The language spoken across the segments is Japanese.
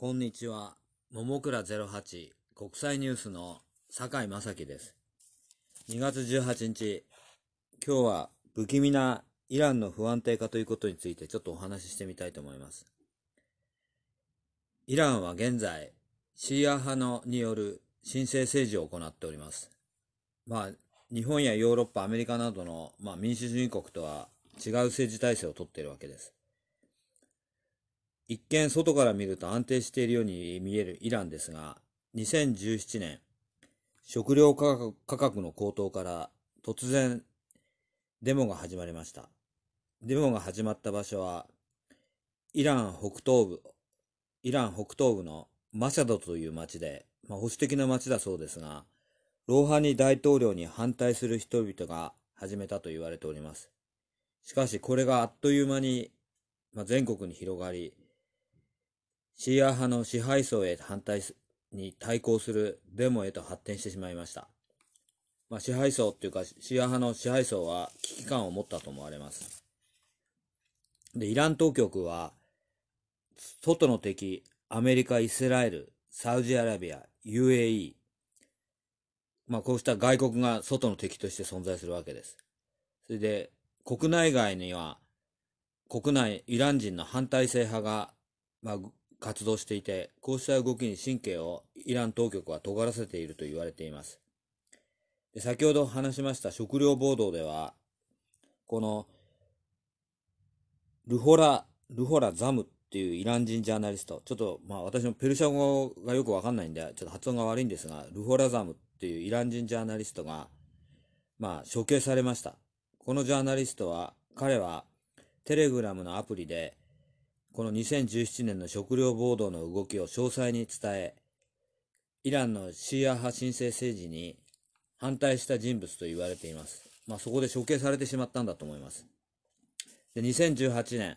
こんにちは。ももくら08国際ニュースの酒井正樹です。2月18日、今日は不気味なイランの不安定化ということについてちょっとお話ししてみたいと思います。イランは現在、シーア派のによる神聖政治を行っております。まあ、日本やヨーロッパ、アメリカなどの、まあ、民主主義国とは違う政治体制をとっているわけです。一見外から見ると安定しているように見えるイランですが、2017年、食料価格の高騰から突然デモが始まりました。デモが始まった場所は、イラン北東部、イラン北東部のマシャドという町で、まあ、保守的な町だそうですが、ローハニ大統領に反対する人々が始めたと言われております。しかしこれがあっという間に、まあ、全国に広がり、シーア派の支配層へ反対に対抗するデモへと発展してしまいました。まあ、支配層っていうか、シーア派の支配層は危機感を持ったと思われます。で、イラン当局は、外の敵、アメリカ、イスラエル、サウジアラビア、UAE、まあ、こうした外国が外の敵として存在するわけです。それで、国内外には、国内、イラン人の反対性派が、まあ、活動していて、こうした動きに神経をイラン当局は尖らせていると言われています。で先ほど話しました食料暴動では、この、ルホラ、ルホラ・ザムっていうイラン人ジャーナリスト、ちょっと、まあ私もペルシャ語がよくわかんないんで、ちょっと発音が悪いんですが、ルホラ・ザムっていうイラン人ジャーナリストが、まあ処刑されました。このジャーナリストは、彼はテレグラムのアプリで、この2017年の食料暴動の動きを詳細に伝え、イランのシーア派神聖政治に反対した人物と言われています。まあそこで処刑されてしまったんだと思います。で、2018年、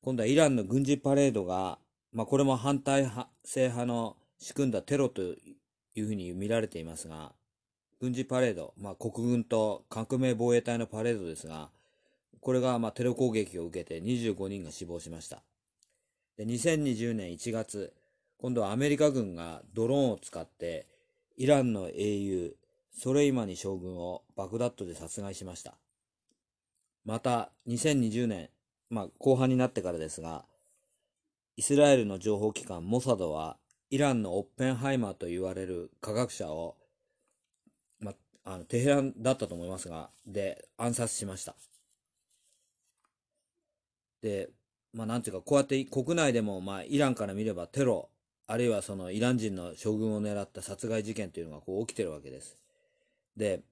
今度はイランの軍事パレードが、まあこれも反対派性派の仕組んだテロというふうに見られていますが、軍事パレード、まあ国軍と革命防衛隊のパレードですが、これがまテロ攻撃を受けて25人が死亡しました。で2020年1月、今度はアメリカ軍がドローンを使って、イランの英雄、ソレイマニ将軍をバグダッドで殺害しました。また、2020年、まあ後半になってからですが、イスラエルの情報機関モサドは、イランのオッペンハイマーと言われる科学者を、まあ、あのテヘランだったと思いますが、で、暗殺しました。で、まあなんていうか、こうやって国内でも、まあイランから見ればテロ、あるいはそのイラン人の将軍を狙った殺害事件というのがこう起きてるわけです。で、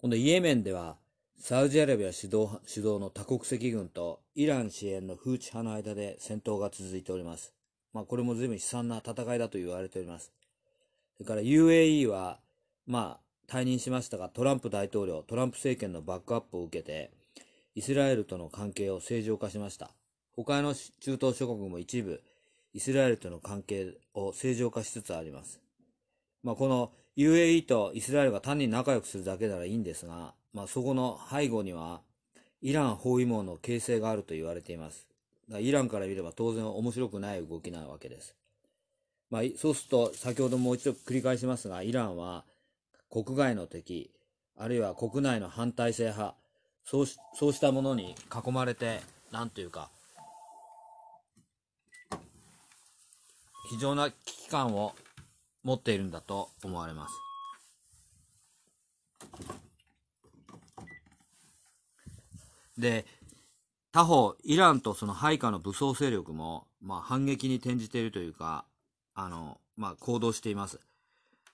今度イエメンでは、サウジアラビア主導主導の多国籍軍とイラン支援のフーチ派の間で戦闘が続いております。まあこれも随分悲惨な戦いだと言われております。それから UAE は、まあ退任しましたが、トランプ大統領、トランプ政権のバックアップを受けて、イスラエルとの関係を正常化しました。他の中東諸国も一部、イスラエルとの関係を正常化しつつあります。まあ、この UAE とイスラエルが単に仲良くするだけならいいんですが、まあ、そこの背後には、イラン包囲網の形成があると言われています。イランから見れば当然面白くない動きなわけです。まあ、そうすると、先ほどもう一度繰り返しますが、イランは国外の敵、あるいは国内の反体制派、そうしそうしたものに囲まれて、なんというか、非常な危機感を持っているんだと思われます。で、他方、イランとその配下の武装勢力も、まあ、反撃に転じているというか、あの、まあ、行動しています。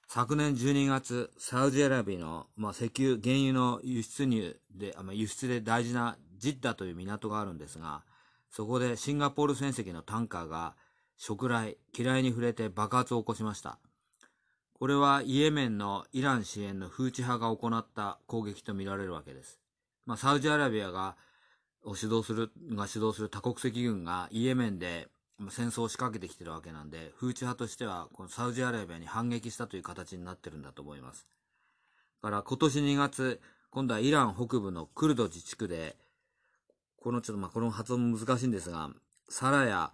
昨年12月、サウジアラビアの、まあ、石油、原油の輸出入で、あまあ、輸出で大事なジッダという港があるんですが、そこでシンガポール船籍のタンカーが、食雷、嫌いに触れて爆発を起こしました。これはイエメンのイラン支援のフーチ派が行った攻撃とみられるわけです。まあ、サウジアラビアが、を主導する、が主導する多国籍軍がイエメンで戦争を仕掛けてきてるわけなんで、フーチ派としては、このサウジアラビアに反撃したという形になってるんだと思います。だから今年2月、今度はイラン北部のクルド自治区で、このちょっとまあこの発音も難しいんですが、サラや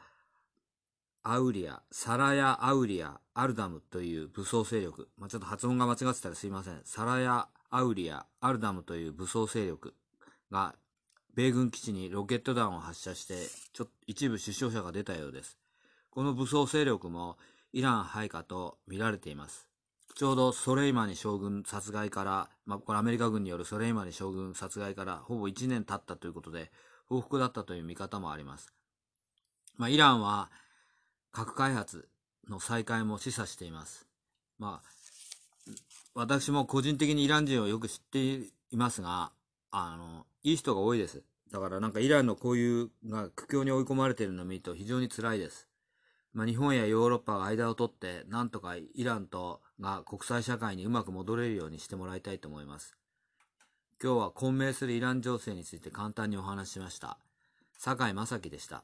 アウリア、サラヤ・アウリア・アルダムという武装勢力。まあ、ちょっと発音が間違ってたらすいません。サラヤ・アウリア・アルダムという武装勢力が、米軍基地にロケット弾を発射して、ちょ一部死傷者が出たようです。この武装勢力もイラン配下と見られています。ちょうどソレイマニ将軍殺害から、まあ、これアメリカ軍によるソレイマニ将軍殺害からほぼ1年経ったということで、報復だったという見方もあります。まあ、イランは核開発の再開も示唆しています。まあ、私も個人的にイラン人をよく知っていますが、あの、いい人が多いです。だからなんかイランのこういうが苦境に追い込まれているのを見ると非常に辛いです。まあ、日本やヨーロッパが間を取って、なんとかイランとが国際社会にうまく戻れるようにしてもらいたいと思います。今日は混迷するイラン情勢について簡単にお話ししました。坂井正樹でした。